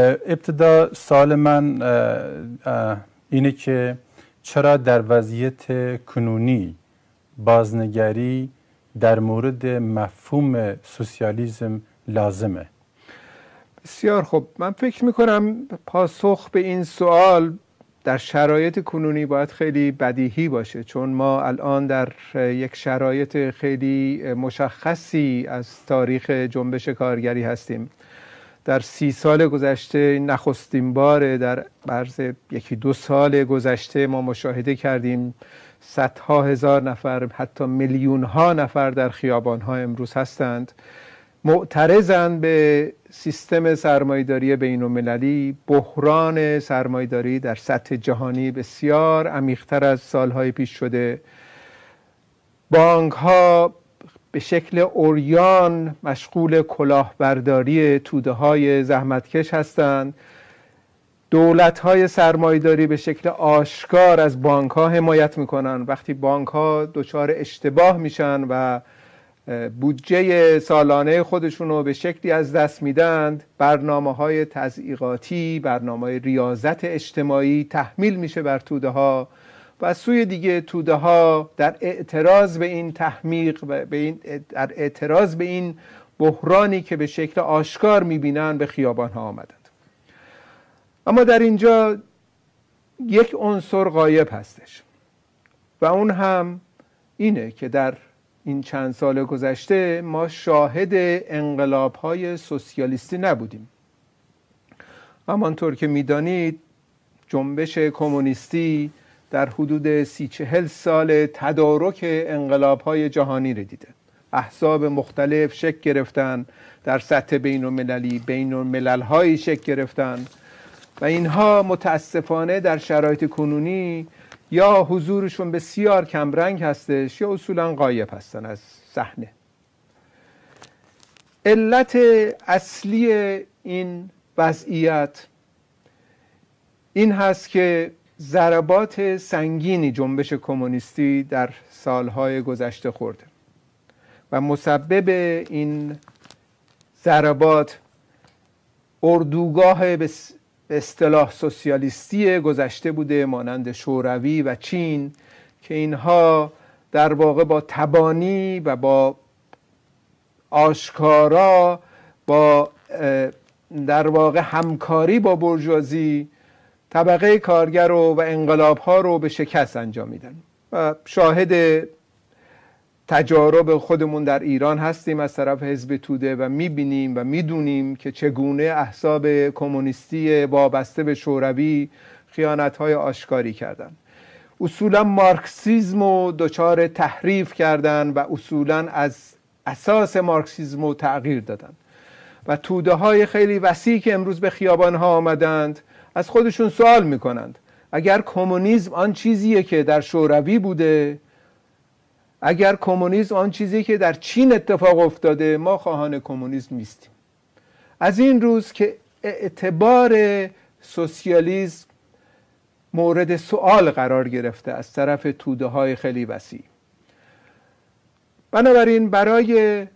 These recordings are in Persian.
ابتدا سال من اینه که چرا در وضعیت کنونی بازنگری در مورد مفهوم سوسیالیزم لازمه؟ بسیار خوب. من فکر می‌کنم پاسخ به این سوال در شرایط کنونی باید خیلی بدیهی باشه چون ما الان در یک شرایط خیلی مشخصی از تاریخ جنبش کارگری هستیم. در سی سال گذشته نخستین بار در عرض یکی دو سال گذشته ما مشاهده کردیم صدها هزار نفر حتی میلیون ها نفر در خیابان ها امروز هستند. معترضند به سیستم سرمایداری بین المللی بحران سرمایداری در سطح جهانی بسیار عمیقتر از سالهای پیش شده. بانک ها به شکل اوریان مشغول کلاهبرداری توده های زحمتکش هستند. دولت های سرمایداری به شکل آشکار از بانک ها حمایت می‌کنن. وقتی بانک ها دچار اشتباه میشن و بودجه سالانه خودشون رو به شکلی از دست میدند برنامه های تزعیقاتی برنامه های ریاضت اجتماعی تحمیل میشه بر توده ها و سوی دیگه توده ها در اعتراض به این تحمیق و به این در اعتراض به این بحرانی که به شکل آشکار می‌بینن به خیابان ها آمدند. اما در اینجا یک عنصر غایب هستش و اون هم اینه که در این چند سال گذشته ما شاهد انقلاب های سوسیالیستی نبودیم. همانطور که می‌دانید جنبش کمونیستی در حدود سی چهل سال تدارک انقلاب های جهانی رو دیده. احزاب مختلف شک گرفتن در سطح بین المللی بین الملل های شک گرفتن و اینها متاسفانه در شرایط کنونی یا حضورشون بسیار کمرنگ هستش یا اصولا غایب هستن از صحنه. علت اصلی این وضعیت این هست که ضربات سنگینی جنبش کمونیستی در سالهای گذشته خورده و مسبب این ضربات اردوگاه به اصطلاح سوسیالیستی گذشته بوده مانند شوروی و چین که اینها در واقع با تبانی و با آشکارا با در واقع همکاری با برجوازی طبقه کارگر رو و انقلاب ها رو به شکست انجام میدن و شاهد تجارب خودمون در ایران هستیم از طرف حزب توده و می‌بینیم و می‌دونیم که چگونه احزاب کمونیستی وابسته به شوروی خیانت های آشکاری کردن. اصولا مارکسیزم و دچار تحریف کردن و اصولا از اساس مارکسیزم رو تغییر دادن. و توده های خیلی وسیع که امروز به خیابان ها آمدند از خودشون سوال می‌کنند. اگر کمونیسم آن چیزیه که در شوروی بوده اگر کمونیسم آن چیزی که در چین اتفاق افتاده ما خواهان کمونیسم نیستیم. از این روز که اعتبار سوسیالیسم مورد سوال قرار گرفته از طرف توده های خیلی وسیع. بنابراین برای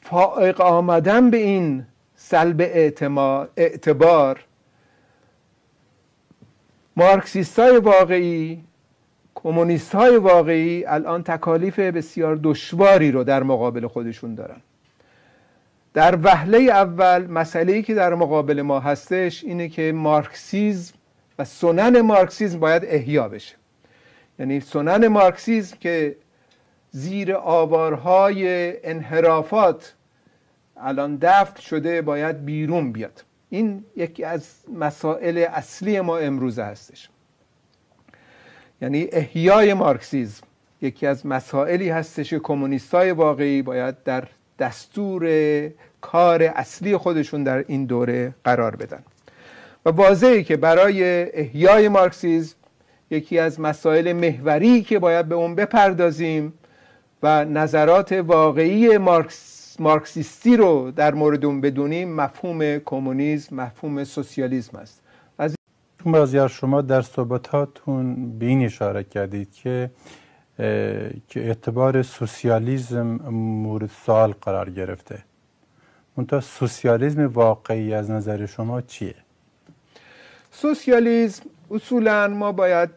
فائق آمدن به این سلب اعتبار مارکسیست های واقعی کمونیست های واقعی الان تکالیف بسیار دشواری رو در مقابل خودشون دارن. در وهله اول مسئله که در مقابل ما هستش اینه که مارکسیزم و سنن مارکسیزم باید احیا بشه. یعنی سنن مارکسیزم که زیر آوارهای انحرافات الان دفت شده باید بیرون بیاد. این یکی از مسائل اصلی ما امروزه هستش. یعنی احیای مارکسیزم یکی از مسائلی هستش که کمونیستای واقعی باید در دستور کار اصلی خودشون در این دوره قرار بدن. و واضحه که برای احیای مارکسیزم یکی از مسائل محوری که باید به اون بپردازیم و نظرات واقعی مارکس مارکسیستی رو در مورد اون بدونیم مفهوم کمونیسم مفهوم سوسیالیسم است. بازیار شما در صحبتاتون به این اشاره کردید که که اعتبار سوسیالیزم مورد سوال قرار گرفته. منتها سوسیالیزم واقعی از نظر شما چیه؟ سوسیالیسم اصولا ما باید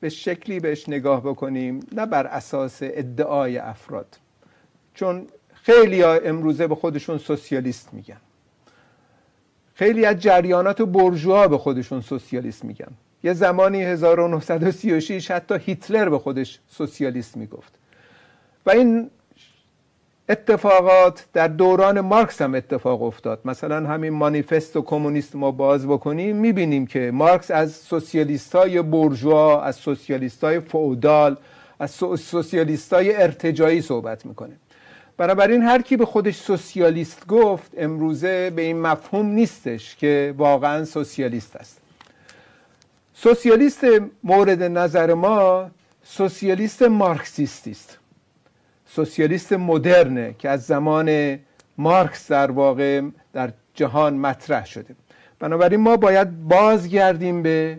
به شکلی بهش نگاه بکنیم نه بر اساس ادعای افراد. چون خیلی امروزه به خودشون سوسیالیست میگن. خیلی از جریانات برجوها به خودشون سوسیالیست میگن. یه زمانی 1936 حتی هیتلر به خودش سوسیالیست می‌گفت. و این اتفاقات در دوران مارکس هم اتفاق افتاد. مثلا همین مانیفست و کمونیست ما باز بکنیم می‌بینیم که مارکس از سوسیالیست های برجوا از سوسیالیست های فودال از سوسیالیست های ارتجایی صحبت می‌کنه. بنابراین هر کی به خودش سوسیالیست گفت امروزه به این مفهوم نیستش که واقعا سوسیالیست است. سوسیالیست مورد نظر ما سوسیالیست مارکسیستی است. سوسیالیست مدرنه که از زمان مارکس در واقع در جهان مطرح شده. بنابراین ما باید بازگردیم به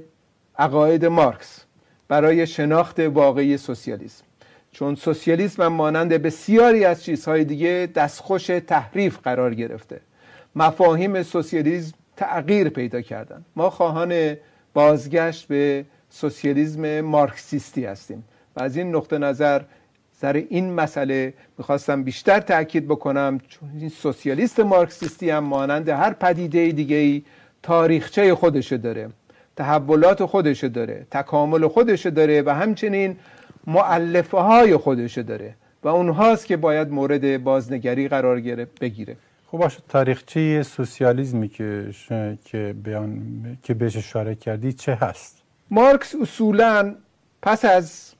عقاید مارکس برای شناخت واقعی سوسیالیسم. چون سوسیالیسم هم مانند بسیاری از چیزهای دیگه دستخوش تحریف قرار گرفته. مفاهیم سوسیالیسم تغییر پیدا کردن. ما خواهان بازگشت به سوسیالیسم مارکسیستی هستیم و از این نقطه نظر سر این مسئله می‌خواستم بیشتر تاکید بکنم چون این سوسیالیست مارکسیستی هم مانند هر پدیده دیگه ای تاریخچه خودشو داره تحولات خودشو داره تکامل خودشو داره و همچنین معلفه های خودشو داره و اونهاست که باید مورد بازنگری قرار بگیره. خب باشه تاریخچه سوسیالیزمی که که بیان که بهش اشاره کردی چه هست؟ مارکس اصولا پس از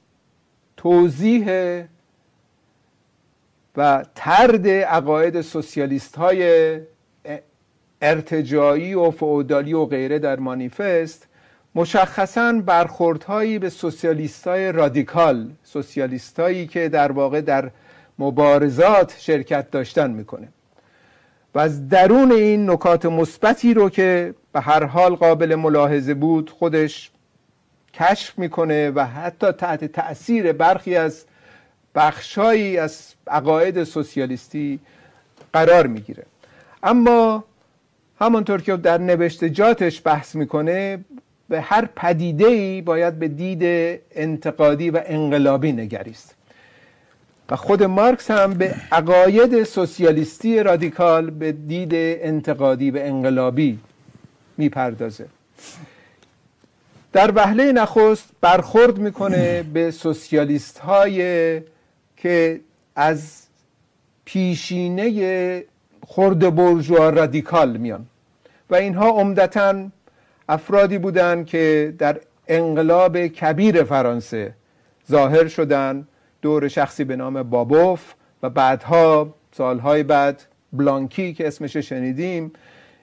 توضیح و ترد عقاید سوسیالیست های ارتجایی و فعودالی و غیره در مانیفست مشخصا برخوردهایی به سوسیالیست های رادیکال سوسیالیست هایی که در واقع در مبارزات شرکت داشتن می‌کنه. و از درون این نکات مثبتی رو که به هر حال قابل ملاحظه بود خودش کشف می‌کنه و حتی تحت تأثیر برخی از بخشهایی از عقاید سوسیالیستی قرار می‌گیره. اما همانطور که در نوشتجاتش بحث می‌کنه به هر پدیده ای باید به دید انتقادی و انقلابی نگریست. و خود مارکس هم به عقاید سوسیالیستی رادیکال به دید انتقادی و انقلابی می‌پردازه. در وهله نخست برخورد می‌کنه به سوسیالیست های که از پیشینه خرد برجوا رادیکال میان. و اینها عمدتا افرادی بودند که در انقلاب کبیر فرانسه ظاهر شدند دور شخصی به نام بابوف و بعدها سالهای بعد بلانکی که اسمش شنیدیم.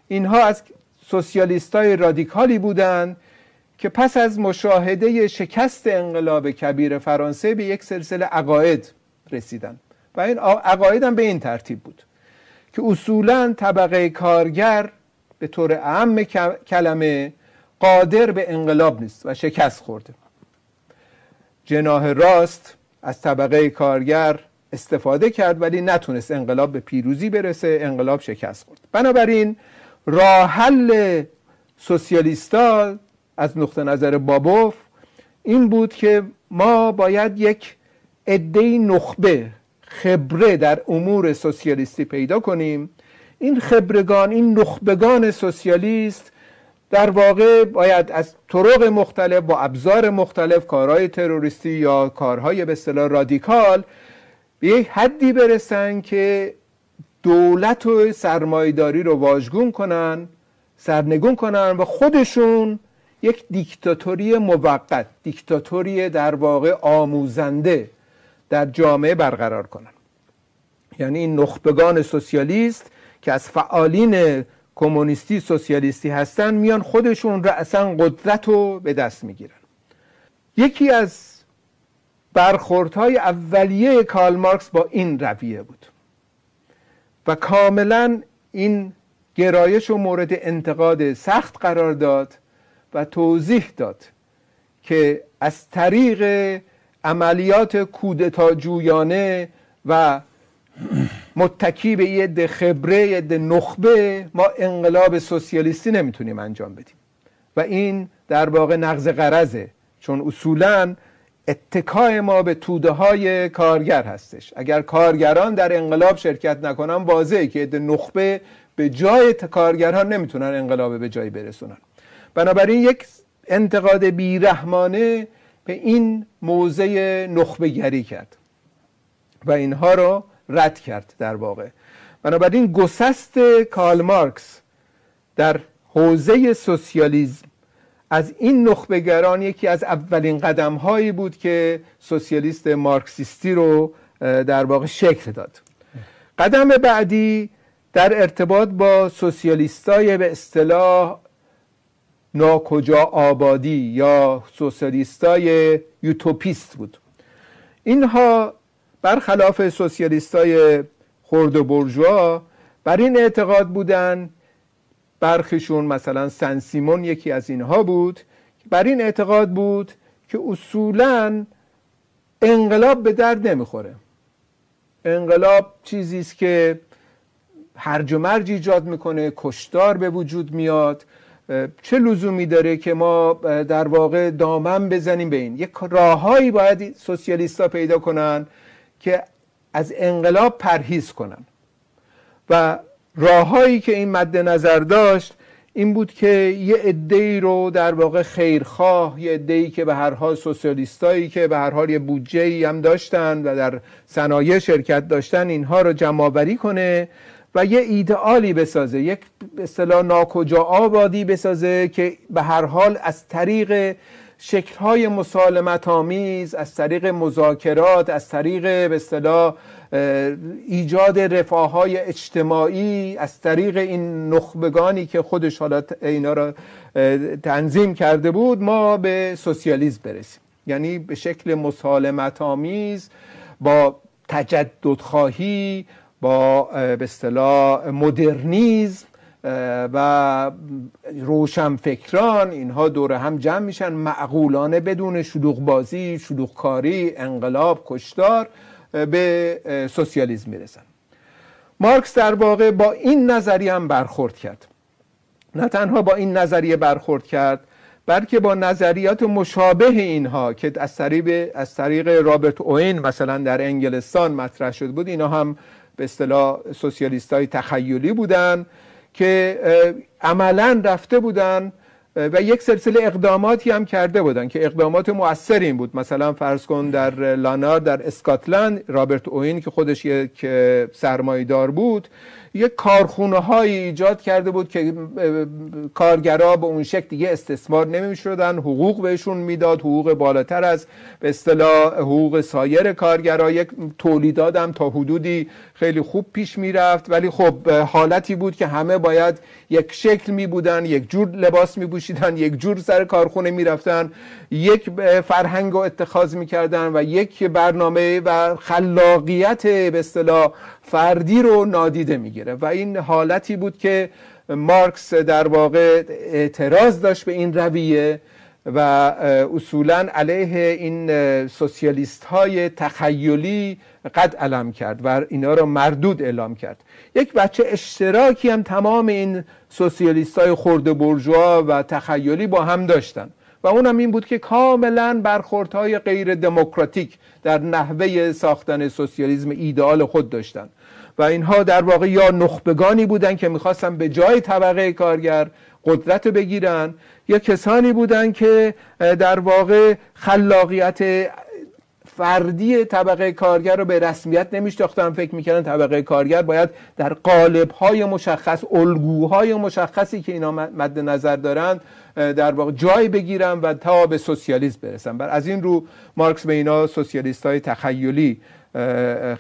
اینها از سوسیالیست های رادیکالی بودند که پس از مشاهده شکست انقلاب کبیر فرانسه به یک سلسله عقاید رسیدن. و این عقاید هم به این ترتیب بود که اصولا طبقه کارگر به طور اهم کلمه قادر به انقلاب نیست و شکست خورده. جناه راست از طبقه کارگر استفاده کرد ولی نتونست انقلاب به پیروزی برسه انقلاب شکست خورد. بنابراین راه حل سوسیالیستا از نقطه نظر بابوف این بود که ما باید یک عده نخبه خبره در امور سوسیالیستی پیدا کنیم این خبرگان این نخبگان سوسیالیست در واقع باید از طرق مختلف با ابزار مختلف کارهای تروریستی یا کارهای به اصطلاح رادیکال به یک حدی برسن که دولت و سرمایداری رو واژگون کنن سرنگون کنن و خودشون یک دیکتاتوری موقت دیکتاتوری در واقع آموزنده در جامعه برقرار کنن. یعنی این نخبگان سوسیالیست که از فعالین کمونیستی سوسیالیستی هستن میان خودشون رأسا قدرت رو به دست می‌گیرن. یکی از برخوردهای اولیه کارل مارکس با این رویه بود و کاملا این گرایش و مورد انتقاد سخت قرار داد و توضیح داد که از طریق عملیات کودتا جویانه و متکی به یه ده خبره یه ده نخبه ما انقلاب سوسیالیستی نمی‌تونیم انجام بدیم. و این در واقع نقض قرضه چون اصولا اتکای ما به توده های کارگر هستش. اگر کارگران در انقلاب شرکت نکنن واضحه که نخبه به جای کارگران نمی‌تونن انقلاب به جایی برسونن. بنابراین یک انتقاد بیرحمانه به این موضع نخبه گری کرد. و اینها رو رد کرد در واقع. بنابراین گسست کارل مارکس در حوزه سوسیالیسم از این نخبگران یکی از اولین قدم هایی بود که سوسیالیست مارکسیستی رو در واقع شکل داد. قدم بعدی در ارتباط با سوسیالیستای به اصطلاح ناکجا آبادی یا سوسیالیستای یوتوپیست بود. اینها برخلاف سوسیالیستای خرد و برجوا بر این اعتقاد بودن برخشون مثلا سن سیمون یکی از اینها بود بر این اعتقاد بود که اصولا انقلاب به درد نمی‌خوره. انقلاب چیزی است که هرج و مرج ایجاد می‌کنه کشتار به وجود میاد. چه لزومی داره که ما در واقع دامن بزنیم به این؟ یک راههایی باید سوسیالیستا پیدا کنن که از انقلاب پرهیز کنن. و راههایی که این مد نظر داشت این بود که یه عده رو در واقع خیرخواه یه عده که به هر حال سوسیالیستایی که به هر حال یه بودجه هم داشتن و در صنایع شرکت داشتن اینها رو جمع کنه و یه ایدئالی بسازه. یک اصطلاح ناکجا آبادی بسازه که به هر حال از طریق شکلهای مسالمت آمیز از طریق مذاکرات از طریق به اصطلاح ایجاد رفاه های اجتماعی از طریق این نخبگانی که خودش حالا اینا را تنظیم کرده بود ما به سوسیالیسم برسیم. یعنی به شکل مسالمت آمیز با تجدد خواهی با به اصطلاح مدرنیزم و روشنفکران اینها دور هم جمع میشن. معقولانه بدون شلوغ بازی شلوغ کاری انقلاب کشتار به سوسیالیسم می‌رسن. مارکس در واقع با این نظریه هم برخورد کرد. نه تنها با این نظریه برخورد کرد بلکه با نظریات مشابه اینها که از طریق از طریق رابرت اوین مثلا در انگلستان مطرح شده بود اینا هم به اصطلاح سوسیالیست های تخیلی بودن. که عملا رفته بودن و یک سلسله اقداماتی هم کرده بودن که اقدامات مؤثر این بود. مثلا فرض کن در لانار در اسکاتلند رابرت اوین که خودش یک سرمایدار بود یک کارخونه هایی ایجاد کرده بود که کارگرا به اون شکل دیگه استثمار نمی شدن حقوق بهشون می‌داد حقوق بالاتر از به اصطلاح حقوق سایر کارگرا. یک تولیدات هم تا حدودی خیلی خوب پیش می‌رفت. ولی خب حالتی بود که همه باید یک شکل می بودن یک جور لباس می پوشیدن یک جور سر کارخونه می رفتن یک فرهنگ رو اتخاذ می کردن و یک برنامه و خلاقیت به اصطلاح فردی رو نادیده می‌گیره و این حالتی بود که مارکس در واقع اعتراض داشت به این رویه و اصولا علیه این سوسیالیست های تخیلی قد علم کرد و اینا رو مردود اعلام کرد. یک بچه اشتراکی هم تمام این سوسیالیست های خورده برجوا و تخیلی با هم داشتن و اونم این بود که کاملا برخوردهای غیر دموکراتیک در نحوه ساختن سوسیالیسم ایدئال خود داشتن. و اینها در واقع یا نخبگانی بودن که می‌خواستن به جای طبقه کارگر قدرت بگیرن یا کسانی بودن که در واقع خلاقیت فردی طبقه کارگر رو به رسمیت نمیشناختن فکر می‌کردن طبقه کارگر باید در قالب‌های مشخص الگوهای مشخصی که اینا مد نظر دارند در واقع جای بگیرن و تا به سوسیالیسم برسن. بر از این رو مارکس به اینا سوسیالیست های تخیلی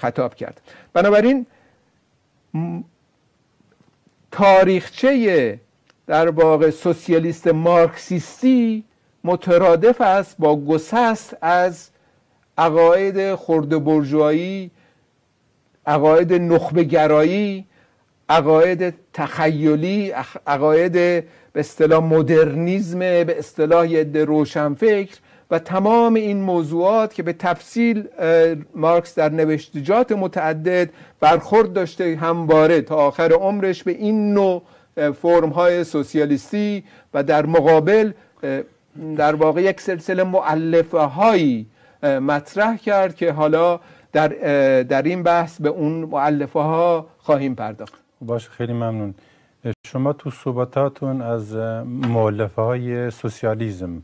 خطاب کرد. بنابراین تاریخچه در واقع سوسیالیست مارکسیستی مترادف است با گسست از عقاید خرد برجوایی عقاید نخبگرایی عقاید تخیلی عقاید به اصطلاح مدرنیزم به اصطلاح ید روشنفکر و تمام این موضوعات که به تفصیل مارکس در نوشتجات متعدد برخورد داشته همواره تا آخر عمرش به این نوع فرم های سوسیالیستی و در مقابل در واقع یک سلسله معلفه هایی مطرح کرد که حالا در, در این بحث به اون معلفه ها خواهیم پرداخت. باشه خیلی ممنون. شما تو صحبتاتون از معلفه های سوسیالیزم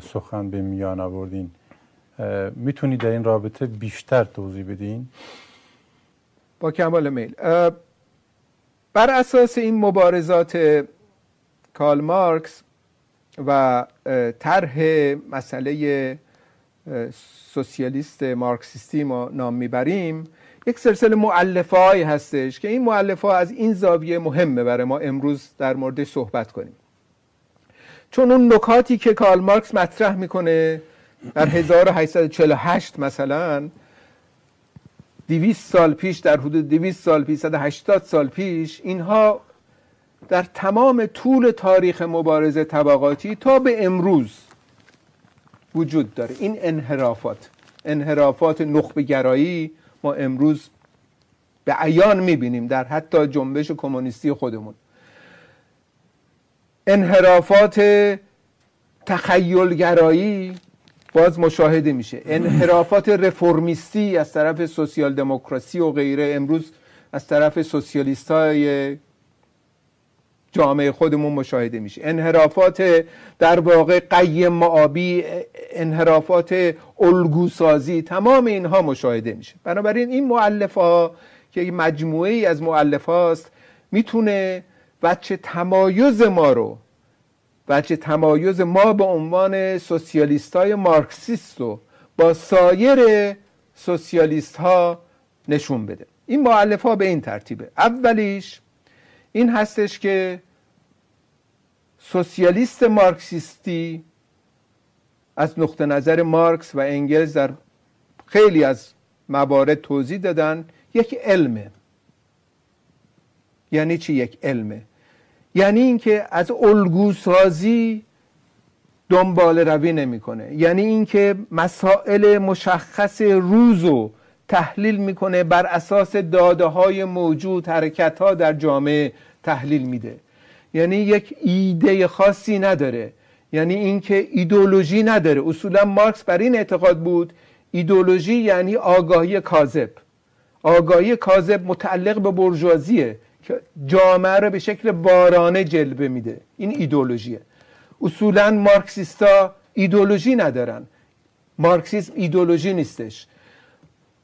سخن به میان آوردین. می‌تونید در این رابطه بیشتر توضیح بدین؟ با کمال میل. بر اساس این مبارزات کارل مارکس و طرح مسئله سوسیالیست مارکسیستی ما نام می‌بریم یک سلسله معلفه هستش که این معلفه از این زاویه مهمه برای ما امروز در مورد صحبت کنیم. چون اون نکاتی که کارل مارکس مطرح می‌کنه در 1848 مثلا 200 سال پیش در حدود 200 سال پیش 180 سال پیش اینها در تمام طول تاریخ مبارزه طبقاتی تا به امروز وجود داره. این انحرافات انحرافات نخبه گرایی ما امروز به عیان می‌بینیم در حتی جنبش کمونیستی خودمون. انحرافات تخیلگرایی باز مشاهده میشه. انحرافات رفرمیستی از طرف سوسیال دموکراسی و غیره امروز از طرف سوسیالیست های جامعه خودمون مشاهده میشه. انحرافات در واقع قیم معابی انحرافات الگوسازی تمام اینها مشاهده میشه. بنابراین این معلف ها که مجموعه ای از معلف هاست می‌تونه وچه تمایز ما رو وچه تمایز ما به عنوان سوسیالیست های مارکسیست رو با سایر سوسیالیست ها نشون بده. این معلف ها به این ترتیبه. اولیش این هستش که سوسیالیست مارکسیستی از نقطه نظر مارکس و انگلز در خیلی از موارد توضیح دادن یک علمه. یعنی چی یک علمه؟ یعنی اینکه از الگوسازی دنبال روی نمی‌کنه. یعنی اینکه مسائل مشخص روزو تحلیل می‌کنه بر اساس داده های موجود حرکت ها در جامعه تحلیل میده. یعنی یک ایده خاصی نداره. یعنی اینکه ایدولوژی نداره. اصولا مارکس بر این اعتقاد بود ایدولوژی یعنی آگاهی کاذب. آگاهی کاذب متعلق به برجوازیه. که جامعه رو به شکل بارانه جلوه میده. این ایدولوژیه اصولا مارکسیستا ایدولوژی ندارن. مارکسیسم ایدولوژی نیستش.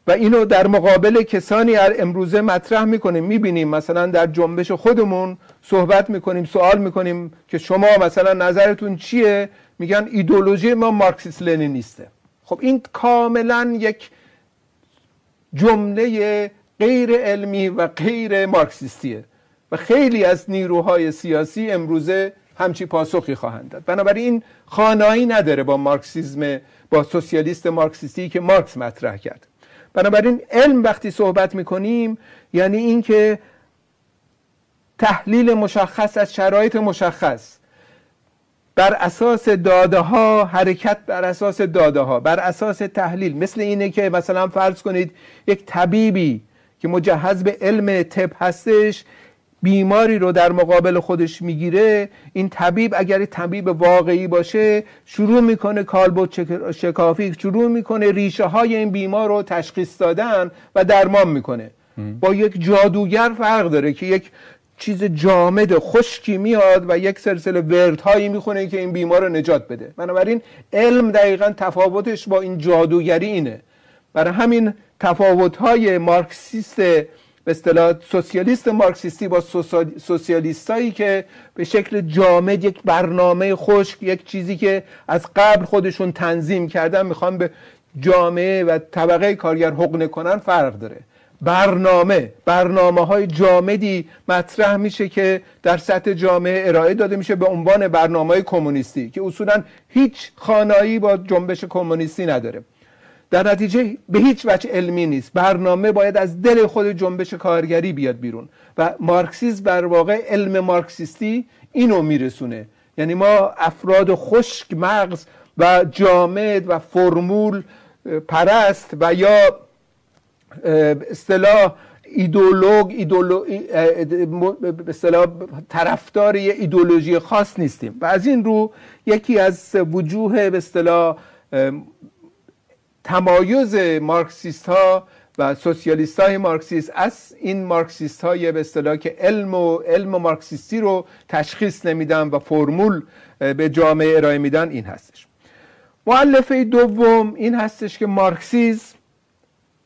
و اینو در مقابل کسانی امروزه مطرح می‌کنیم. می‌بینیم مثلا در جنبش خودمون صحبت می‌کنیم سوال می‌کنیم که شما مثلا نظرتون چیه؟ میگن ایدولوژی ما مارکسیس نیسته خب این کاملا یک جمله غیر علمی و غیر مارکسیستیه و خیلی از نیروهای سیاسی امروزه همچی پاسخی خواهند داد. بنابراین این خانایی نداره با مارکسیزم با سوسیالیست مارکسیستی که مارکس مطرح کرد. بنابراین علم وقتی صحبت می‌کنیم یعنی اینکه تحلیل مشخص از شرایط مشخص بر اساس داده ها حرکت بر اساس داده ها بر اساس تحلیل مثل اینه که مثلا فرض کنید یک طبیبی که مجهز به علم طب هستش بیماری رو در مقابل خودش می‌گیره این طبیب اگر طبیب واقعی باشه شروع می‌کنه کالبد شکافی شروع می‌کنه ریشه های این بیمار رو تشخیص دادن و درمان می‌کنه. با یک جادوگر فرق داره که یک چیز جامد خشکی میاد و یک سلسله وردهایی می‌خونه که این بیمار رو نجات بده. بنابراین علم دقیقا تفاوتش با این جادوگری اینه. برای همین تفاوت های مارکسیست به اصطلاح سوسیالیست مارکسیستی با سوسیالیستایی که به شکل جامد یک برنامه خشک یک چیزی که از قبل خودشون تنظیم کردن می‌خوان به جامعه و طبقه کارگر حقنه کنن فرق داره. برنامه برنامه های جامدی مطرح میشه که در سطح جامعه ارائه داده میشه به عنوان برنامه کمونیستی که اصولا هیچ خانایی با جنبش کمونیستی نداره. در نتیجه به هیچ وجه علمی نیست. برنامه باید از دل خود جنبش کارگری بیاد بیرون و مارکسیسم بر واقع علم مارکسیستی اینو میرسونه. یعنی ما افراد خشک مغز و جامد و فرمول پرست و یا اصطلاح ایدولوگ ایدولو... اصطلاح طرفدار یه ایدولوژی خاص نیستیم. و از این رو یکی از وجوه به اصطلاح تمایز مارکسیست ها و سوسیالیست های مارکسیست از این مارکسیست های به اصطلاح که علم و علم مارکسیستی رو تشخیص نمیدن و فرمول به جامعه ارائه میدن این هستش. معلفه دوم این هستش که مارکسیزم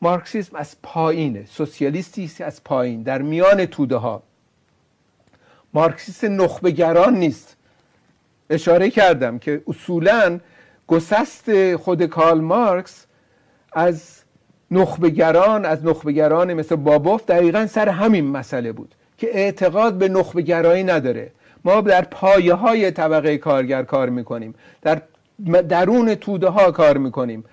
مارکسیسم از پایینه. سوسیالیستی از پایین. در میان توده ها مارکسیست نخبگران نیست. اشاره کردم که اصولا گسست خود کارل مارکس از نخبگران از نخبگران مثل بابوف دقیقا سر همین مسئله بود که اعتقاد به نخبگرایی نداره. ما در پایه های طبقه کارگر کار می‌کنیم در درون توده ها کار می‌کنیم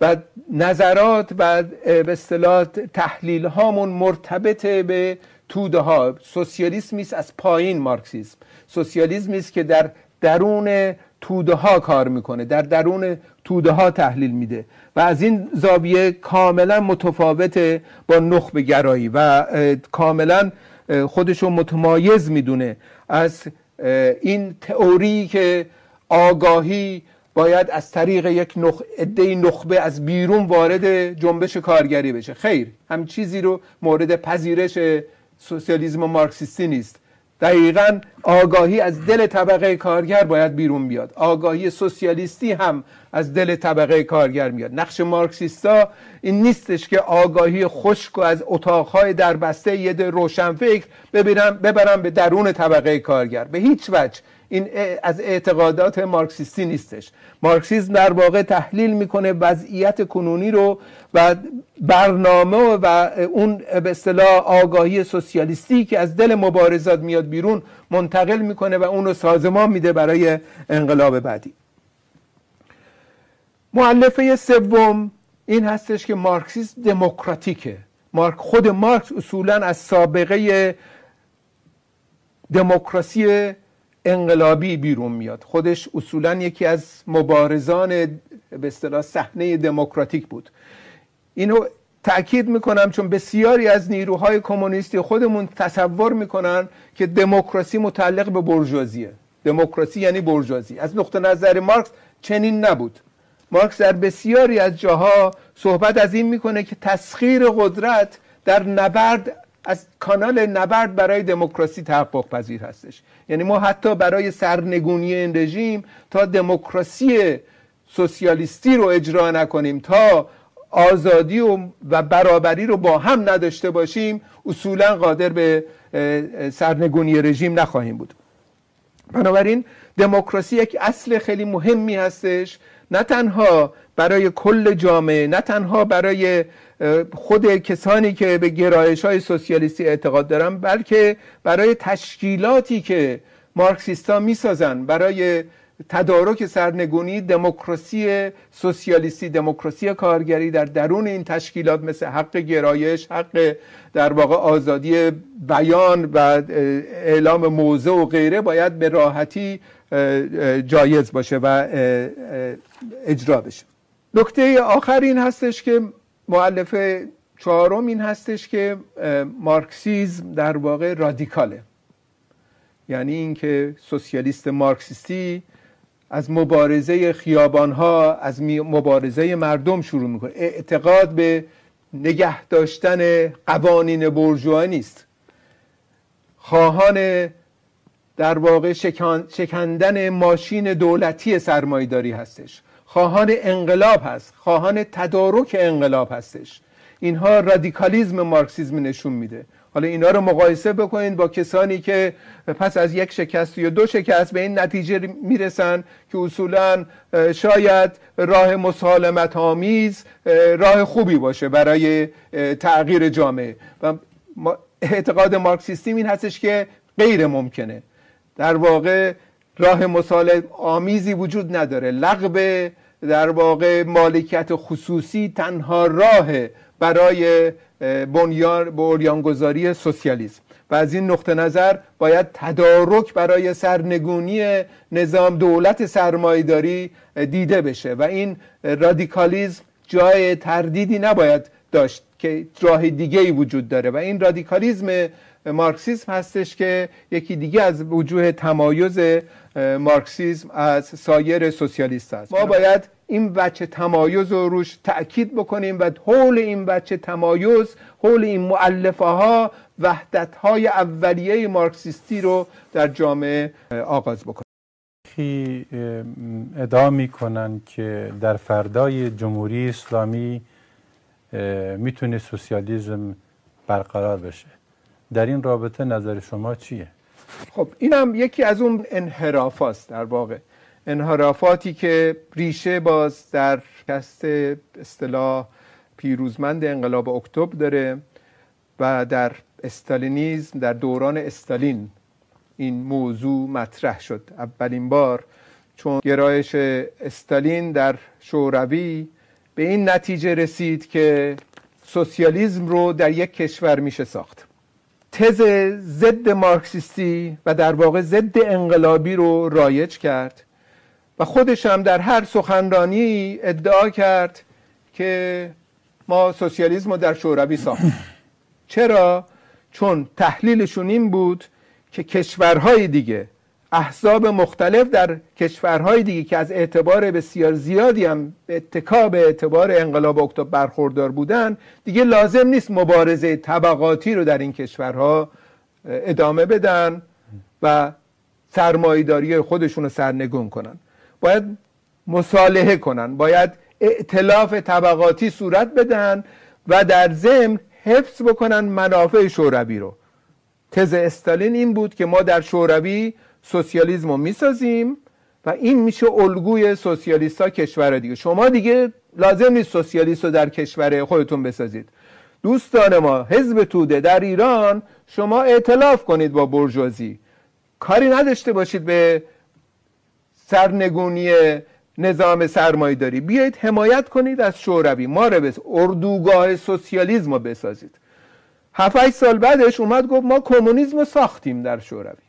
و نظرات و به اصطلاح تحلیل هامون مرتبط به توده ها سوسیالیسم است از پایین مارکسیسم. سوسیالیسم است که در درون توده ها کار می‌کنه. در درون توده ها تحلیل میده. و از این زاویه کاملا متفاوت با نخبه گرایی. و کاملا خودشو متمایز می‌دونه از این تئوری که آگاهی باید از طریق یک نخ... عده نخبه از بیرون وارد جنبش کارگری بشه. خیر هم چیزی رو مورد پذیرش سوسیالیسم مارکسیستی نیست. دقیقا آگاهی از دل طبقه کارگر باید بیرون بیاد. آگاهی سوسیالیستی هم از دل طبقه کارگر میاد. نقش مارکسیستا این نیستش که آگاهی خشک و از اتاقهای در بسته یه روشنفکر ببرم, ببرم به درون طبقه کارگر. به هیچ وجه. این از اعتقادات مارکسیستی نیستش. مارکسیسم در واقع تحلیل می‌کنه وضعیت کنونی رو و برنامه و اون به اصطلاح آگاهی سوسیالیستی که از دل مبارزات میاد بیرون منتقل می‌کنه و اون رو سازمان میده برای انقلاب بعدی. معلفه سوم این هستش که مارکسیسم دموکراتیکه. مارک خود مارکس اصولا از سابقه دموکراسی انقلابی بیرون میاد. خودش اصولا یکی از مبارزان به اصطلاح صحنه دموکراتیک بود. اینو تاکید می‌کنم چون بسیاری از نیروهای کمونیستی خودمون تصور می‌کنن که دموکراسی متعلق به برجوازیه. دموکراسی یعنی برجوازی. از نقطه نظر مارکس چنین نبود. مارکس در بسیاری از جاها صحبت از این می‌کنه که تسخیر قدرت در نبرد از کانال نبرد برای دموکراسی تحقق پذیر هستش. یعنی ما حتی برای سرنگونی این رژیم تا دموکراسی سوسیالیستی رو اجرا نکنیم تا آزادی و برابری رو با هم نداشته باشیم اصولا قادر به سرنگونی رژیم نخواهیم بود. بنابراین دموکراسی یک اصل خیلی مهمی هستش. نه تنها برای کل جامعه نه تنها برای خود کسانی که به گرایش های سوسیالیستی اعتقاد دارن بلکه برای تشکیلاتی که مارکسیستا می‌سازن برای تدارک سرنگونی دموکراسی سوسیالیستی دموکراسی کارگری در درون این تشکیلات مثل حق گرایش حق در واقع آزادی بیان و اعلام موضع و غیره باید به راحتی جایز باشه و اجرا بشه. نکته آخر این هستش که معلف چهارم این هستش که مارکسیزم در واقع رادیکاله. یعنی اینکه سوسیالیست مارکسیستی از مبارزه خیابانها از مبارزه مردم شروع می‌کنه. اعتقاد به نگه داشتن قوانین برجوها نیست. خواهان در واقع شکندن ماشین دولتی سرمایداری هستش. خواهان انقلاب هست خواهان تدارک انقلاب هستش. اینها رادیکالیزم مارکسیزم نشون میده. حالا اینا رو مقایسه بکنید با کسانی که پس از یک شکست یا دو شکست به این نتیجه می‌رسن که اصولا شاید راه مسالمت آمیز راه خوبی باشه برای تغییر جامعه. و اعتقاد مارکسیستی این هستش که غیر ممکنه. در واقع راه مسالم آمیزی وجود نداره. لغو در واقع مالکیت خصوصی تنها راه برای بنیان بنیانگذاری سوسیالیسم. و از این نقطه نظر باید تدارک برای سرنگونی نظام دولت سرمایداری دیده بشه. و این رادیکالیزم جای تردیدی نباید داشت که راه دیگه ای وجود داره. و این رادیکالیزم مارکسیسم هستش که یکی دیگه از وجوه تمایز مارکسیسم از سایر سوسیالیست هست ما باید این وجه تمایز رو روش تأکید بکنیم و حول این وجه تمایز حول این مؤلفه ها وحدت های اولیه مارکسیستی رو در جامعه آغاز بکنیم. خی ادعا می‌کنن که در فردای جمهوری اسلامی می‌تونه سوسیالیزم برقرار بشه. در این رابطه نظر شما چیه؟ خب اینم یکی از اون انحراف در واقع. انحرافاتی که ریشه باز در کست اصطلاح پیروزمند انقلاب اکتبر داره و در استالینیزم در دوران استالین این موضوع مطرح شد. اولین بار چون گرایش استالین در شوروی به این نتیجه رسید که سوسیالیزم رو در یک کشور میشه ساخت. تز ضد مارکسیستی و در واقع ضد انقلابی رو رایج کرد و خودش هم در هر سخنرانی ادعا کرد که ما سوسیالیسم رو در شوروی ساختیم چرا؟ چون تحلیلشون این بود که کشورهای دیگه احزاب مختلف در کشورهای دیگه که از اعتبار بسیار زیادی هم اتکا به اعتبار انقلاب اکتبر برخوردار بودن دیگه لازم نیست مبارزه طبقاتی رو در این کشورها ادامه بدن و سرمایداری خودشون رو سرنگون کنن. باید مصالحه کنن باید ائتلاف طبقاتی صورت بدن و در ضمن حفظ بکنن منافع شوروی رو. تز استالین این بود که ما در شوروی سوسیالیسم رو می‌سازیم و این میشه الگوی سوسیالیست ها کشور دیگه. شما دیگه لازم نیست سوسیالیست رو در کشور خودتون بسازید. دوستان ما حزب توده در ایران شما اعتلاف کنید با برجوازی. کاری نداشته باشید به سرنگونی نظام سرمایه داری بیایید حمایت کنید از شوروی. ما رو بس اردوگاه سوسیالیسم رو بسازید. هفت سال بعدش اومد گفت ما کمونیسم ساختیم در شوروی.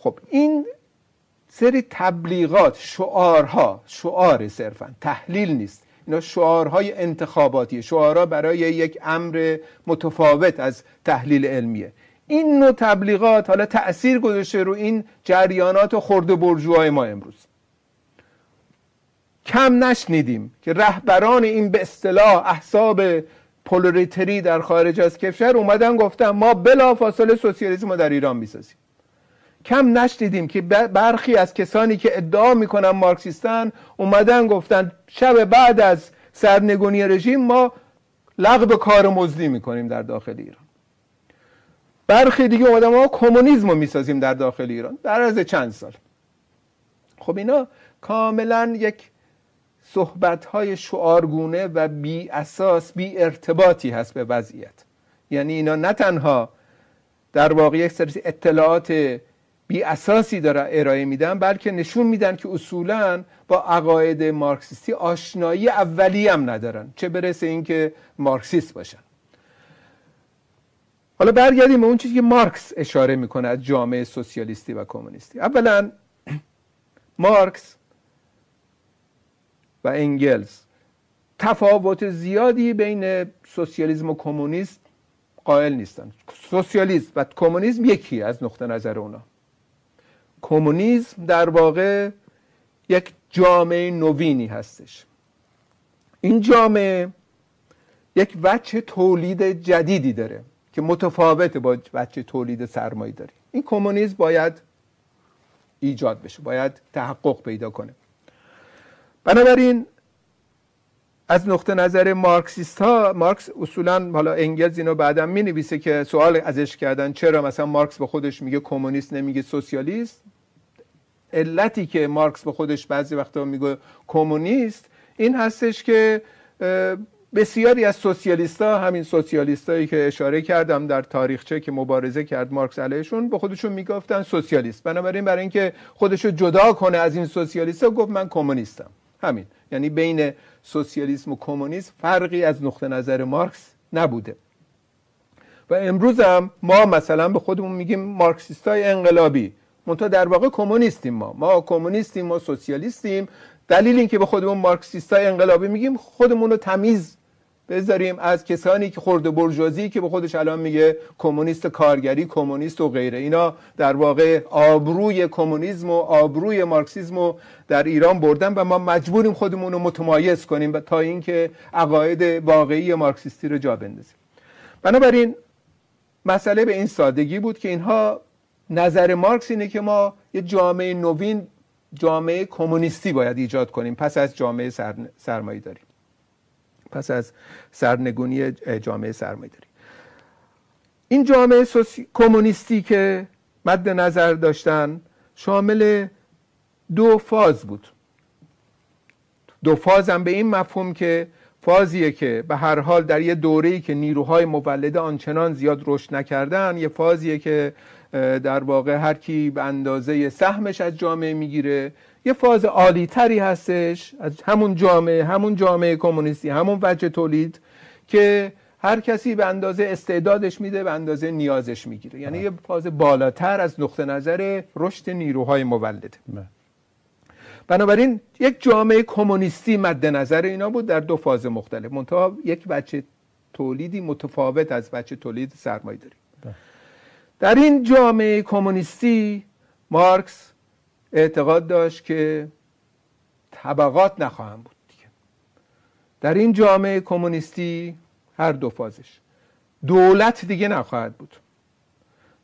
خب این سری تبلیغات شعارها شعار صرفا تحلیل نیست. اینا شعارهای انتخاباتی شعارها برای یک امر متفاوت از تحلیل علمیه. این نوع تبلیغات حالا تأثیر گذاشته رو این جریانات خورده برجوهای ما امروز. کم نشنیدیم که رهبران این به اصطلاح احساب پولوریتری در خارج از کشور اومدن گفتن ما بلا فاصله سوسیالیسم در ایران می‌سازیم. کم نشنیدیم که برخی از کسانی که ادعا می‌کنن مارکسیستن اومدن گفتن شب بعد از سرنگونی رژیم ما لغو کار مزدی می‌کنیم در داخل ایران. برخی دیگه اومدن ما کمونیسم می‌سازیم در داخل ایران در از چند سال. خب اینا کاملا یک صحبت های شعارگونه و بی اساس بی ارتباطی هست به وضعیت. یعنی اینا نه تنها در واقع یک سری اطلاعات بی اساسی داره ارائه میدن بلکه نشون میدن که اصولا با عقاید مارکسیستی آشنایی اولی هم ندارن چه برسه اینکه مارکسیست باشن. حالا برگردیم به اون چیزی که مارکس اشاره می‌کنه از جامعه سوسیالیستی و کمونیستی. اولا مارکس و انگلز تفاوت زیادی بین سوسیالیسم و کمونیسم قائل نیستن. سوسیالیسم و کمونیسم یکی از نقطه نظر اونا. کمونیسم در واقع یک جامعه نوینی هستش. این جامعه یک وجه تولید جدیدی داره که متفاوت با وجه تولید سرمایه داری این کمونیسم باید ایجاد بشه باید تحقق پیدا کنه. بنابراین از نقطه نظر مارکسیست ها مارکس اصولا حالا انگلز اینو بعدا می نویسه که سوال ازش کردن چرا مثلا مارکس به خودش میگه کمونیست نمیگه سوسیالیست؟ علتی که مارکس به خودش بعضی وقتا میگه کمونیست این هستش که بسیاری از سوسیالیست ها همین سوسیالیست هایی که اشاره کردم در تاریخچه که مبارزه کرد مارکس علیهشون به خودشون می‌گفتن سوسیالیست. بنابراین برای اینکه خودشو جدا کنه از این سوسیالیست ها گفت من کمونیستم. همین. یعنی بین سوسیالیسم و کمونیسم فرقی از نقطه نظر مارکس نبوده. و امروز هم ما مثلا به خودمون میگیم مارکسیست های انقلابی. منتها در واقع کمونیستیم ما. ما کمونیستیم ما سوسیالیستیم. دلیل اینکه به خودمون مارکسیست های انقلابی میگیم خودمون رو تمیز بذاریم از کسانی که خورده برجوازی که به خودش الان میگه کمونیست کارگری کمونیست و غیره. اینا در واقع آبروی کمونیسم و آبروی مارکسیسم رو در ایران بردن و ما مجبوریم خودمون رو متمایز کنیم تا اینکه عقاید واقعی مارکسیستی رو جا بندازیم. بنابراین مسئله به این سادگی بود که اینها نظر مارکس اینه که ما یه جامعه نوین جامعه کمونیستی باید ایجاد کنیم. پس از جامعه سرمایه داریم. پس از سرنگونی جامعه سرمایه داریم این جامعه کمونیستی که مد نظر داشتن شامل دو فاز بود. دو فاز هم به این مفهوم که فازیه که به هر حال در یه دوره‌ای که نیروهای مولده آنچنان زیاد رشد نکردن یه فازیه که در واقع هر کی به اندازه سهمش از جامعه می‌گیره یه فاز عالی تری هستش از همون جامعه همون جامعه کمونیستی همون وجه تولید که هر کسی به اندازه استعدادش میده به اندازه نیازش می‌گیره یعنی یه فاز بالاتر از نقطه نظر رشد نیروهای مولده بله. بنابراین یک جامعه کمونیستی مد نظر اینا بود در دو فاز مختلف منتها یک بچه تولیدی متفاوت از بچه تولید سرمایه داریم بله. در این جامعه کمونیستی مارکس اعتقاد داشت که طبقات نخواهند بود دیگه. در این جامعه کمونیستی هر دو فازش. دولت دیگه نخواهد بود.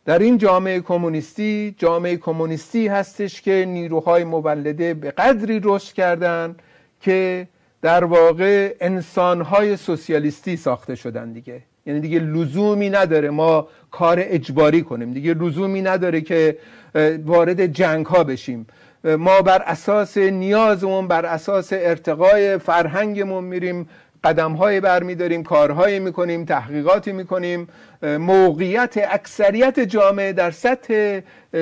در این جامعه کمونیستی جامعه کمونیستی هستش که نیروهای مولده به قدری رشد کردن که در واقع انسانهای سوسیالیستی ساخته شدن دیگه. یعنی دیگه لزومی نداره ما کار اجباری کنیم. دیگه لزومی نداره که وارد جنگ ها بشیم ما بر اساس نیازمون بر اساس ارتقای فرهنگمون میریم قدم های برمیداریم کارهایی می‌کنیم تحقیقاتی می‌کنیم. موقعیت اکثریت جامعه در سطح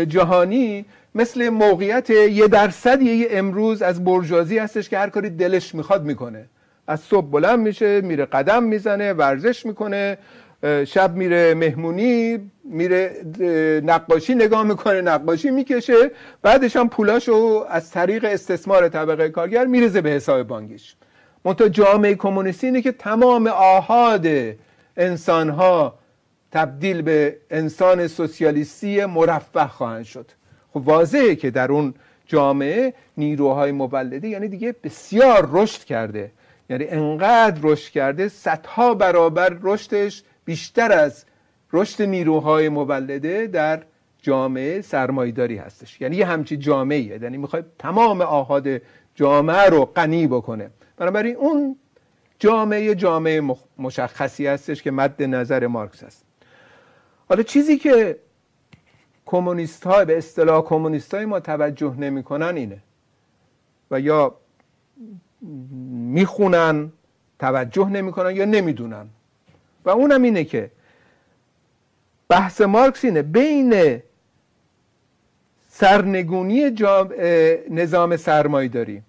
جهانی مثل موقعیت یه درصدی امروز از برجازی هستش که هر کاری دلش می‌خواد می‌کنه. از صبح بلند میشه میره قدم می‌زنه ورزش می‌کنه شب میره مهمونی میره نقاشی نگاه می‌کنه نقاشی می‌کشه بعدش هم پولاشو از طریق استثمار طبقه کارگر میرزه به حساب بانکیش. منتها جامعه کمونیستی اینه که تمام آهاد انسانها تبدیل به انسان سوسیالیستی مرفه خواهند شد. خب واضحه که در اون جامعه نیروهای مولده یعنی دیگه بسیار رشد کرده. یعنی انقدر رشد کرده صدها برابر رشدش بیشتر از رشد نیروهای مولده در جامعه سرمایداری هستش. یعنی یه همچی جامعه یعنی می‌خواد تمام آهاد جامعه رو غنی بکنه. بنابراین اون جامعه جامعه مشخصی هستش که مد نظر مارکس است حالا چیزی که کمونیست های به اصطلاح کمونیست های ما توجه نمی‌کنن اینه. و یا می‌خونن توجه نمی‌کنن یا نمی‌دونن. و اونم اینه که بحث مارکس اینه بین سرنگونی نظام سرمایه داری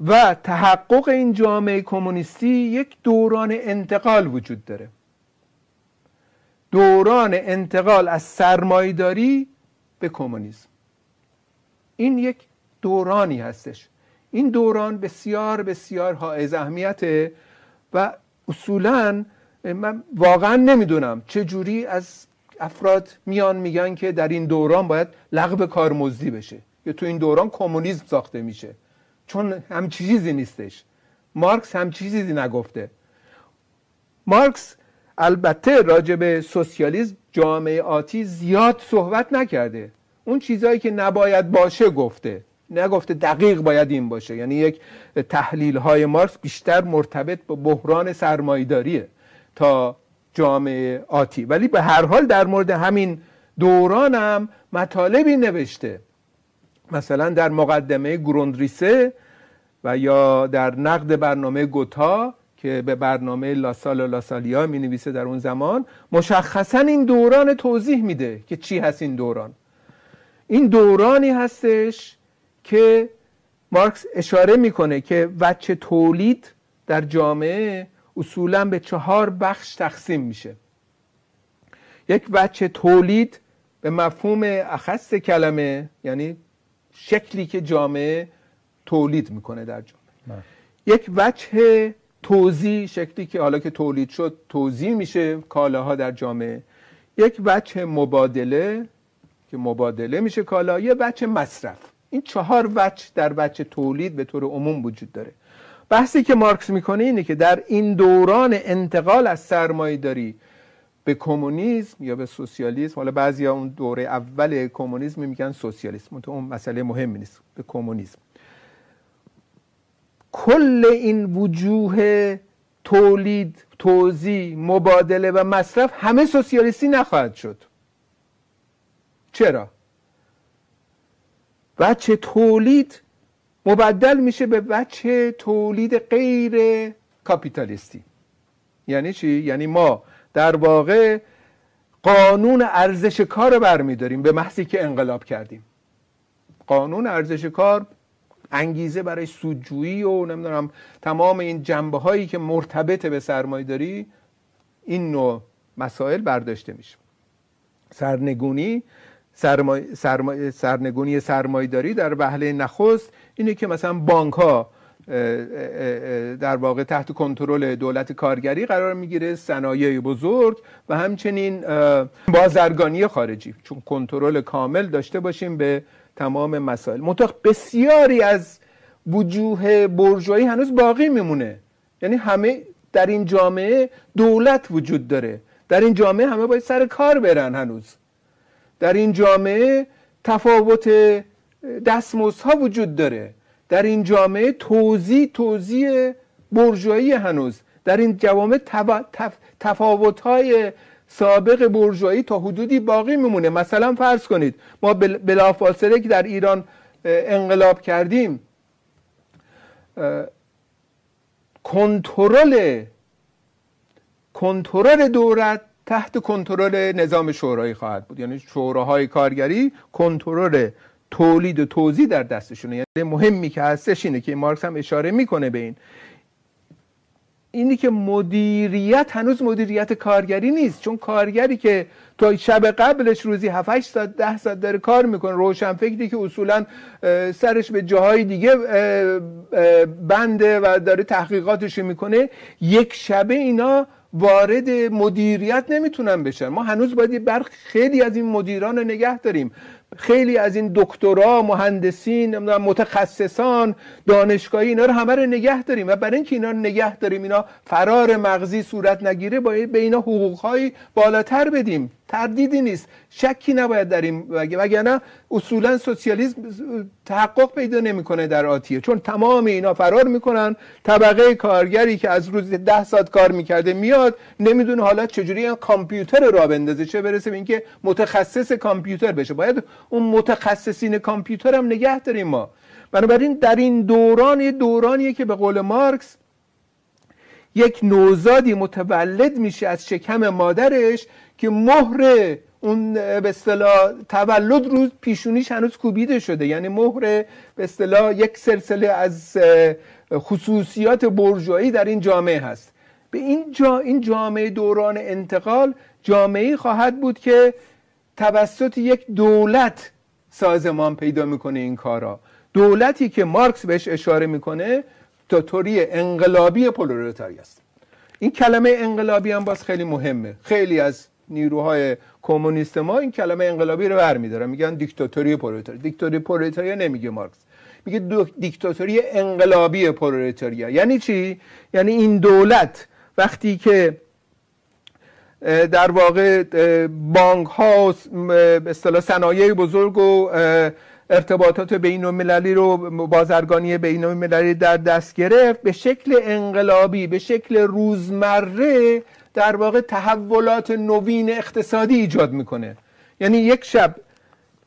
و تحقق این جامعه کمونیستی یک دوران انتقال وجود داره. دوران انتقال از سرمایداری به کمونیسم. این یک دورانی هستش. این دوران بسیار بسیار حائز اهمیته و اصولا من واقعا نمی‌دونم چه جوری از افراد میان میگن که در این دوران باید لغو کارمزدی بشه یا تو این دوران کمونیسم ساخته میشه. چون هم چیزی نیستش. مارکس هم چیزی نگفته. مارکس البته راجع به سوسیالیسم جامعه آتی زیاد صحبت نکرده. اون چیزهایی که نباید باشه گفته. نگفته دقیق باید این باشه. یعنی یک تحلیل های مارکس بیشتر مرتبط با بحران سرمایداریه تا جامعه آتی. ولی به هر حال در مورد همین دوران هم مطالبی نوشته. مثلا در مقدمه گروندریسه و یا در نقد برنامه گوتا که به برنامه لاسال و لاسالیا می نویسه در اون زمان مشخصا این دوران توضیح میده که چی هست این دوران. این دورانی هستش که مارکس اشاره می‌کنه که وچه تولید در جامعه اصولا به چهار بخش تقسیم میشه. یک وچه تولید به مفهوم اخص کلمه یعنی شکلی که جامعه تولید می‌کنه در جامعه. بله. یک وجه توزیع شکلی که حالا که تولید شد توزیع میشه کالاها در جامعه. یک وجه مبادله که مبادله میشه کالا. یه وجه مصرف. این چهار وجه در وجه تولید به طور عموم وجود داره. بحثی که مارکس می‌کنه اینه که در این دوران انتقال از سرمایه داری به کمونیسم یا به سوسیالیسم حالا بعضی اون دوره اول کمونیسم میگن سوسیالیسم اون مسئله مهمی نیست به کمونیسم. کل این وجوه تولید توزیع مبادله و مصرف همه سوسیالیستی نخواهد شد. چرا؟ بچه تولید مبدل میشه به بچه تولید غیر کاپیتالیستی. یعنی چی؟ یعنی ما در واقع قانون ارزش کار رو برمیداریم به محضی که انقلاب کردیم. قانون ارزش کار انگیزه برای سودجویی و نمی‌دونم تمام این جنبه هایی که مرتبط به سرمایه داری این نوع مسائل برداشته میشه. سرنگونی سرمای... سرمای... سرنگونی سرمایداری در وهله نخست اینه که مثلا بانک ها در واقع تحت کنترل دولت کارگری قرار می‌گیره صنایع بزرگ و همچنین بازرگانی خارجی. چون کنترل کامل داشته باشیم به تمام مسائل. منتها بسیاری از وجوه برجوهی هنوز باقی میمونه. یعنی همه در این جامعه دولت وجود داره. در این جامعه همه باید سر کار برن هنوز. در این جامعه تفاوت دستمزدها وجود داره. در این جامعه توزیع توزیع برجوهی هنوز. در این جوامع تفاوت های سابق برجوهی تا حدودی باقی میمونه. مثلا فرض کنید ما بلافاصله که در ایران انقلاب کردیم کنترل کنترل دولت تحت کنترل نظام شورایی خواهد بود. یعنی شوراهای کارگری کنترل تولید و توزیع در دستشونه. یعنی مهمی که هستش اینه که مارکس هم اشاره می‌کنه به این. اینی که مدیریت هنوز مدیریت کارگری نیست. چون کارگری که تا شب قبلش روزی 7 8 ساعت 10 ساعت داره کار می‌کنه روشن فکری که اصولا سرش به جاهای دیگه بنده و داره تحقیقاتش می‌کنه یک شبه اینا وارد مدیریت نمی‌تونن بشن. ما هنوز باید بر خیلی از این مدیران رو نگه داریم. خیلی از این دکترا مهندسین متخصصان دانشگاهی اینا رو همه رو نگه داریم. و برای اینکه اینا رو نگه داریم اینا فرار مغزی صورت نگیره باید به اینا حقوقهایی بالاتر بدیم. تردیدی نیست. شکی نباید در این وگرنه اصولا سوسیالیسم تحقق پیدا نمی‌کنه در آتیه. چون تمام اینا فرار می‌کنن. طبقه کارگری که از روز ده ساعت کار می‌کرده میاد نمی‌دونه حالا چجوری این کامپیوتر را بندازه. چه برسه به اینکه متخصص کامپیوتر بشه. باید اون متخصصین کامپیوتر هم نگه داریم ما. بنابراین در این دوران یه دورانیه که به قول مارکس یک نوزادی متولد میشه از شکم مادرش که مهر اون به اصطلاح تولد روز پیشونیش هنوز کوبیده شده. یعنی مهر به اصطلاح یک سلسله از خصوصیات برجوهی در این جامعه هست. به این جا این جامعه دوران انتقال جامعه خواهد بود که توسط یک دولت سازمان پیدا می‌کنه این کارا. دولتی که مارکس بهش اشاره می‌کنه دیکتاتوری انقلابی پرولتاری است این کلمه انقلابی هم باز خیلی مهمه. خیلی از نیروهای کمونیست ما این کلمه انقلابی رو برمیدارن میگن دیکتاتوری پرولتاری دیکتاتوری پرولتاریا نمیگه مارکس. میگه دیکتاتوری انقلابی پرولتاریا یعنی چی؟ یعنی این دولت وقتی که در واقع بانک ها به اصطلاح صنایع بزرگ و ارتباطات بین المللی رو بازرگانی بین المللی در دست گرفت. به شکل انقلابی به شکل روزمره در واقع تحولات نوین اقتصادی ایجاد می‌کنه. یعنی یک شب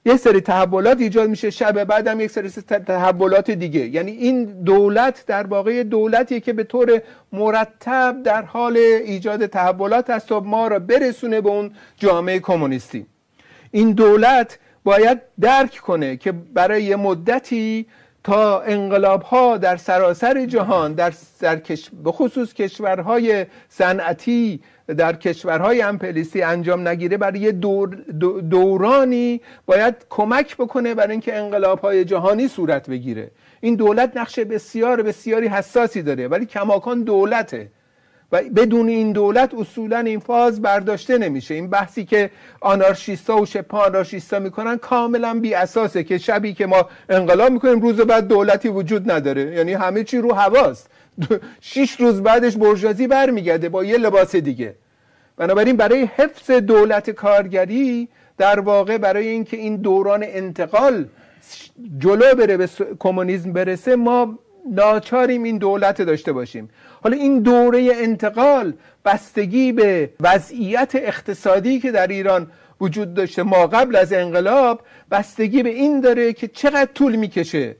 یک سری تحولات ایجاد میشه شب بعد هم یک سری تحولات دیگه. یعنی این دولت در واقع دولتی که به طور مرتب در حال ایجاد تحولات است و ما را برسونه به اون جامعه کمونیستی. این دولت باید درک کنه که برای مدتی تا انقلاب ها در سراسر جهان در, به خصوص کشورهای صنعتی در کشورهای امپلیسی انجام نگیره برای یه دور دورانی باید کمک بکنه برای اینکه انقلاب های جهانی صورت بگیره. این دولت نقش بسیار بسیاری حساسی داره ولی کماکان دولته. و بدون این دولت اصولا این فاز برداشته نمیشه. این بحثی که آنارشیستا و شبه آنارشیستا می‌کنن کاملا بی اساسه که شبی که ما انقلاب می‌کنیم روز بعد دولتی وجود نداره. یعنی همه چی رو هواست. شیش روز بعدش برجازی برمیگرده با یه لباس دیگه. بنابراین برای حفظ دولت کارگری در واقع برای اینکه این دوران انتقال جلو بره به کمونیسم برسه ما ناچاریم این دولت داشته باشیم. حالا این دوره انتقال بستگی به وضعیت اقتصادی که در ایران وجود داشته ما قبل از انقلاب بستگی به این داره که چقدر طول می‌کشه.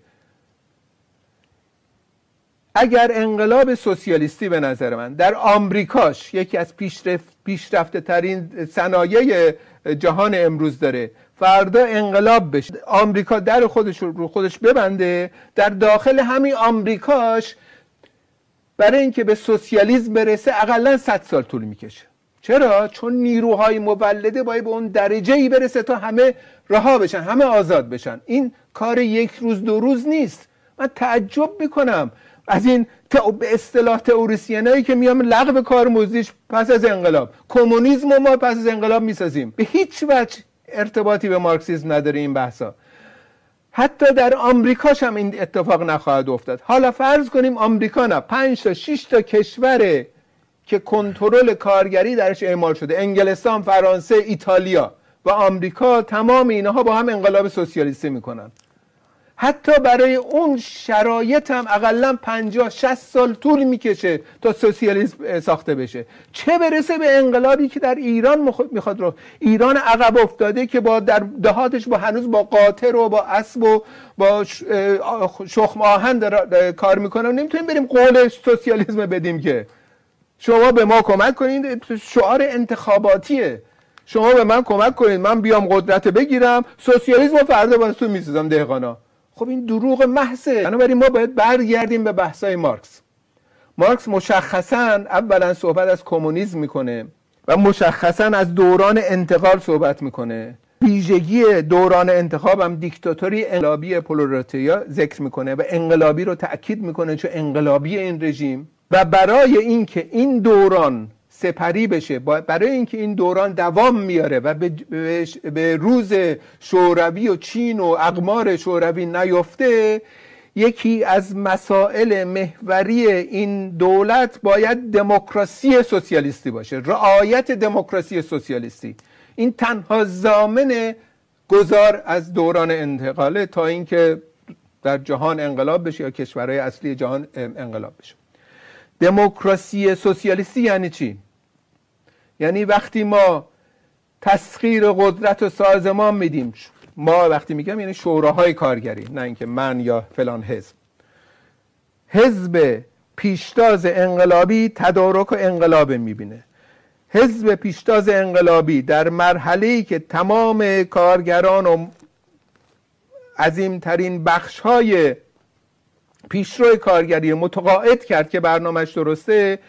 اگر انقلاب سوسیالیستی به نظر من در آمریکاش یکی از پیشرفت پیشرفته ترین صنایع جهان امروز داره فردا انقلاب بشه. آمریکا در خودش رو خودش ببنده. در داخل همین آمریکاش برای اینکه به سوسیالیسم برسه اقلا 100 سال طول می‌کشه. چرا؟ چون نیروهای مولده باید به اون درجه ای برسه تا همه رها بشن همه آزاد بشن. این کار یک روز دو روز نیست. من تعجب می‌کنم از این به اصطلاح تئوریسینایی که میام لغو کار موزیش پس از انقلاب. کمونیسم ما پس از انقلاب می‌سازیم. به هیچ وجه ارتباطی به مارکسیسم نداره این بحثا. حتی در آمریکاش هم این اتفاق نخواهد افتاد. حالا فرض کنیم آمریکا نه 5 تا 6 تا کشور که کنترل کارگری درش اعمال شده. انگلستان فرانسه ایتالیا و آمریکا تمام اینها با هم انقلاب سوسیالیستی می‌کنن. حتی برای اون شرایط هم اقلا 50 60 سال طول می‌کشه تا سوسیالیسم ساخته بشه. چه برسه به انقلابی که در ایران می‌خواد رو ایران عقب افتاده که با در دهاتش با هنوز با قاطر و با اسب و با شخم آهن کار می‌کنه نمی‌تونیم بریم قول سوسیالیسم بدیم که. شما به ما کمک کنید شعار انتخاباتیه. شما به من کمک کنید من بیام قدرت بگیرم سوسیالیسم فردا واسه می‌سازم دهقانا. خب این دروغ محضه. بنابراین ما باید برگردیم به بحثای مارکس. مارکس مشخصا اولا صحبت از کمونیسم می‌کنه و مشخصا از دوران انتقال صحبت می‌کنه. ویژگی دوران انتخاب هم دیکتاتوری انقلابی پولوراتیا ذکر می‌کنه و انقلابی رو تأکید می‌کنه چون انقلابی این رژیم. و برای اینکه این دوران سپری بشه. برای اینکه این دوران دوام میاره و به روز شوروی و چین و اقمار شوروی نیفته یکی از مسائل محوری این دولت باید دموکراسی سوسیالیستی باشه رعایت دموکراسی سوسیالیستی. این تنها زامن گذار از دوران انتقاله تا اینکه در جهان انقلاب بشه یا کشورهای اصلی جهان انقلاب بشه. دموکراسی سوسیالیستی یعنی چی؟ یعنی وقتی ما تسخیر قدرت و سازمان میدیم ما وقتی میگم یعنی شوراهای کارگری نه اینکه من یا فلان حزب. حزب پیشتاز انقلابی تدارک و انقلاب می‌بینه. حزب پیشتاز انقلابی در مرحله که تمام کارگران و عظیمترین بخش های پیشرو کارگری متقاعد کرد که برنامهش درسته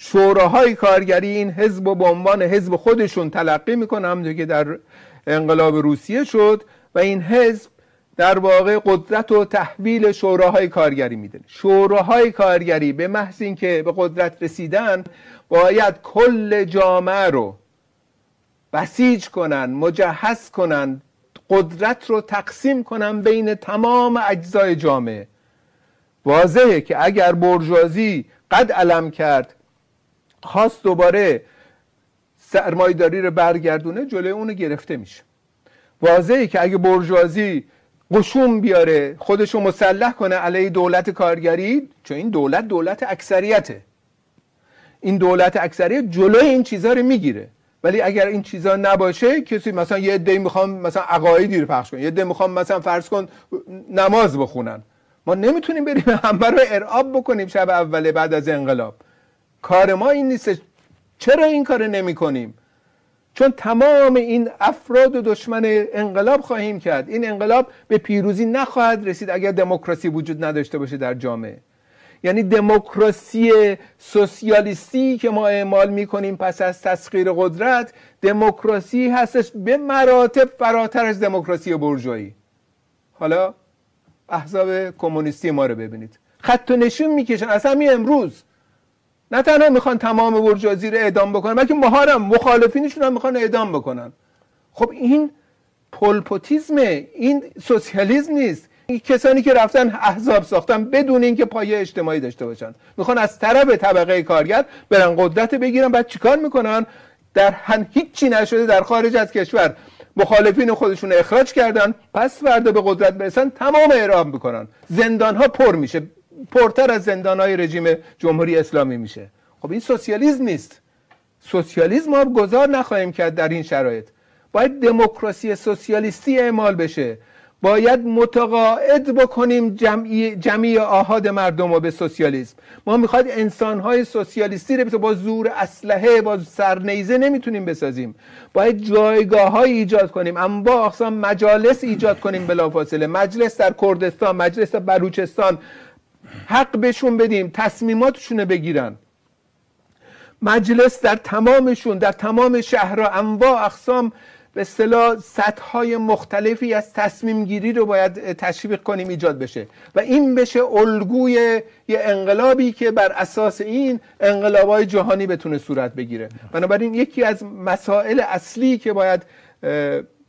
شوراهای کارگری این حزب و به عنوان حزب خودشون تلقی می‌کنه همونطور که در انقلاب روسیه شد و این حزب در واقع قدرت و تحویل شوراهای کارگری میده. شوراهای کارگری به محض اینکه به قدرت رسیدن باید کل جامعه رو بسیج کنن مجهز کنن قدرت رو تقسیم کنن بین تمام اجزای جامعه. واضحه که اگر برجوازی قد علم کرد خواست دوباره سرمایداری رو برگردونه جلوی اونو گرفته میشه. واضحه که اگه برجوازی قشون بیاره خودشو مسلح کنه علیه دولت کارگری چون این دولت دولت اکثریته. این دولت اکثریت جلوی این چیزها رو می‌گیره. ولی اگر این چیزا نباشه کسی مثلا یه عده می‌خوام مثلا عقایدی رو پخش کنه یه عده می‌خوام مثلا فرض کن نماز بخونن. ما نمی‌تونیم بریم همه رو ارعاب بکنیم شب اوله بعد از انقلاب. کار ما این نیست. چرا این کار نمی کنیم چون تمام این افراد و دشمن انقلاب خواهیم کرد. این انقلاب به پیروزی نخواهد رسید اگر دموکراسی وجود نداشته باشه در جامعه. یعنی دموکراسی سوسیالیستی که ما اعمال می‌کنیم پس از تسخیر قدرت دموکراسی هستش به مراتب فراتر از دموکراسی برجویی حالا احزاب کمونیستی ما رو ببینید. خط و نشون می‌کشن. از همین امروز نه تنها می‌خوان تمام برجوازی رو اعدام بکنن بلکه مهارم مخالفینشون هم می‌خوان اعدام بکنن. خب این پولپوتیزمه این سوسیالیسم نیست. این کسانی که رفتن احزاب ساختن بدون اینکه پایه اجتماعی داشته باشن. می‌خوان از طرف طبقه کارگر برن قدرت بگیرن بعد چیکار می‌کنن؟ در هن هیچی نشده در خارج از کشور. مخالفین خودشون اخراج کردن پس فردا به قدرت برسن تمام اعراب می‌کنن. زندان ها پر میشه. پرتر از زندان های رژیم جمهوری اسلامی میشه. خب این سوسیالیسم نیست. سوسیالیسم ما گذار نخواهیم کرد در این شرایط. باید دموکراسی سوسیالیستی اعمال بشه. باید متقاعد بکنیم جمعی, جمعی آهاد مردم رو به سوسیالیسم. ما می‌خواد انسانهای سوسیالیستی رو با زور اسلحه با سرنیزه نمی‌تونیم بسازیم. باید جایگاه های ایجاد کنیم. اما اقسام مجالس ایجاد کنیم بلافاصله. مجلس در کردستان مجلس در بلوچستان حق بهشون بدیم تصمیماتشون بگیرن. مجلس در تمامشون در تمام شهرها انواع اقسام به اصطلاح سطح مختلفی از تصمیم گیری رو باید تشویق کنیم ایجاد بشه. و این بشه الگوی یه انقلابی که بر اساس این انقلابای جهانی بتونه صورت بگیره. بنابراین یکی از مسائل اصلی که باید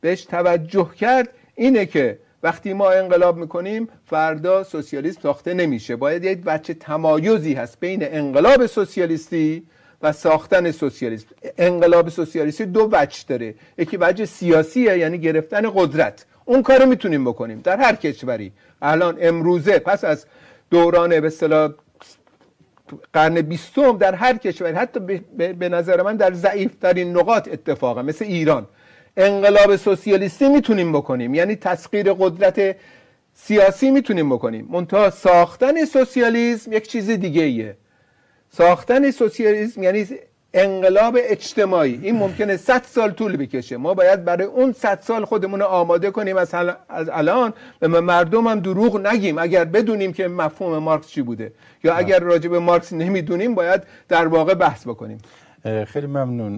بهش توجه کرد اینه که وقتی ما انقلاب می‌کنیم فردا سوسیالیسم ساخته نمیشه. باید یک بچه تمایزی هست بین انقلاب سوسیالیستی و ساختن سوسیالیسم. انقلاب سوسیالیستی دو وجه داره. یکی وجه سیاسیه یعنی گرفتن قدرت. اون کارو می‌تونیم بکنیم در هر کشوری. الان امروزه پس از دوران به قرن بیستم در هر کشوری حتی به نظر من در ضعیفترین نقاط اتفاقه مثل ایران. انقلاب سوسیالیستی می‌تونیم بکنیم. یعنی تسخیر قدرت سیاسی می‌تونیم بکنیم. منتها ساختن سوسیالیسم یک چیز دیگه ایه ساختن سوسیالیسم یعنی انقلاب اجتماعی. این ممکنه 100 سال طول بکشه. ما باید برای اون 100 سال خودمون رو آماده کنیم. از, از الان به مردم هم دروغ نگیم. اگر بدونیم که مفهوم مارکس چی بوده. یا اگر راجع به مارکس نمی‌دونیم باید در واقع بحث بکنیم. خیلی ممنون.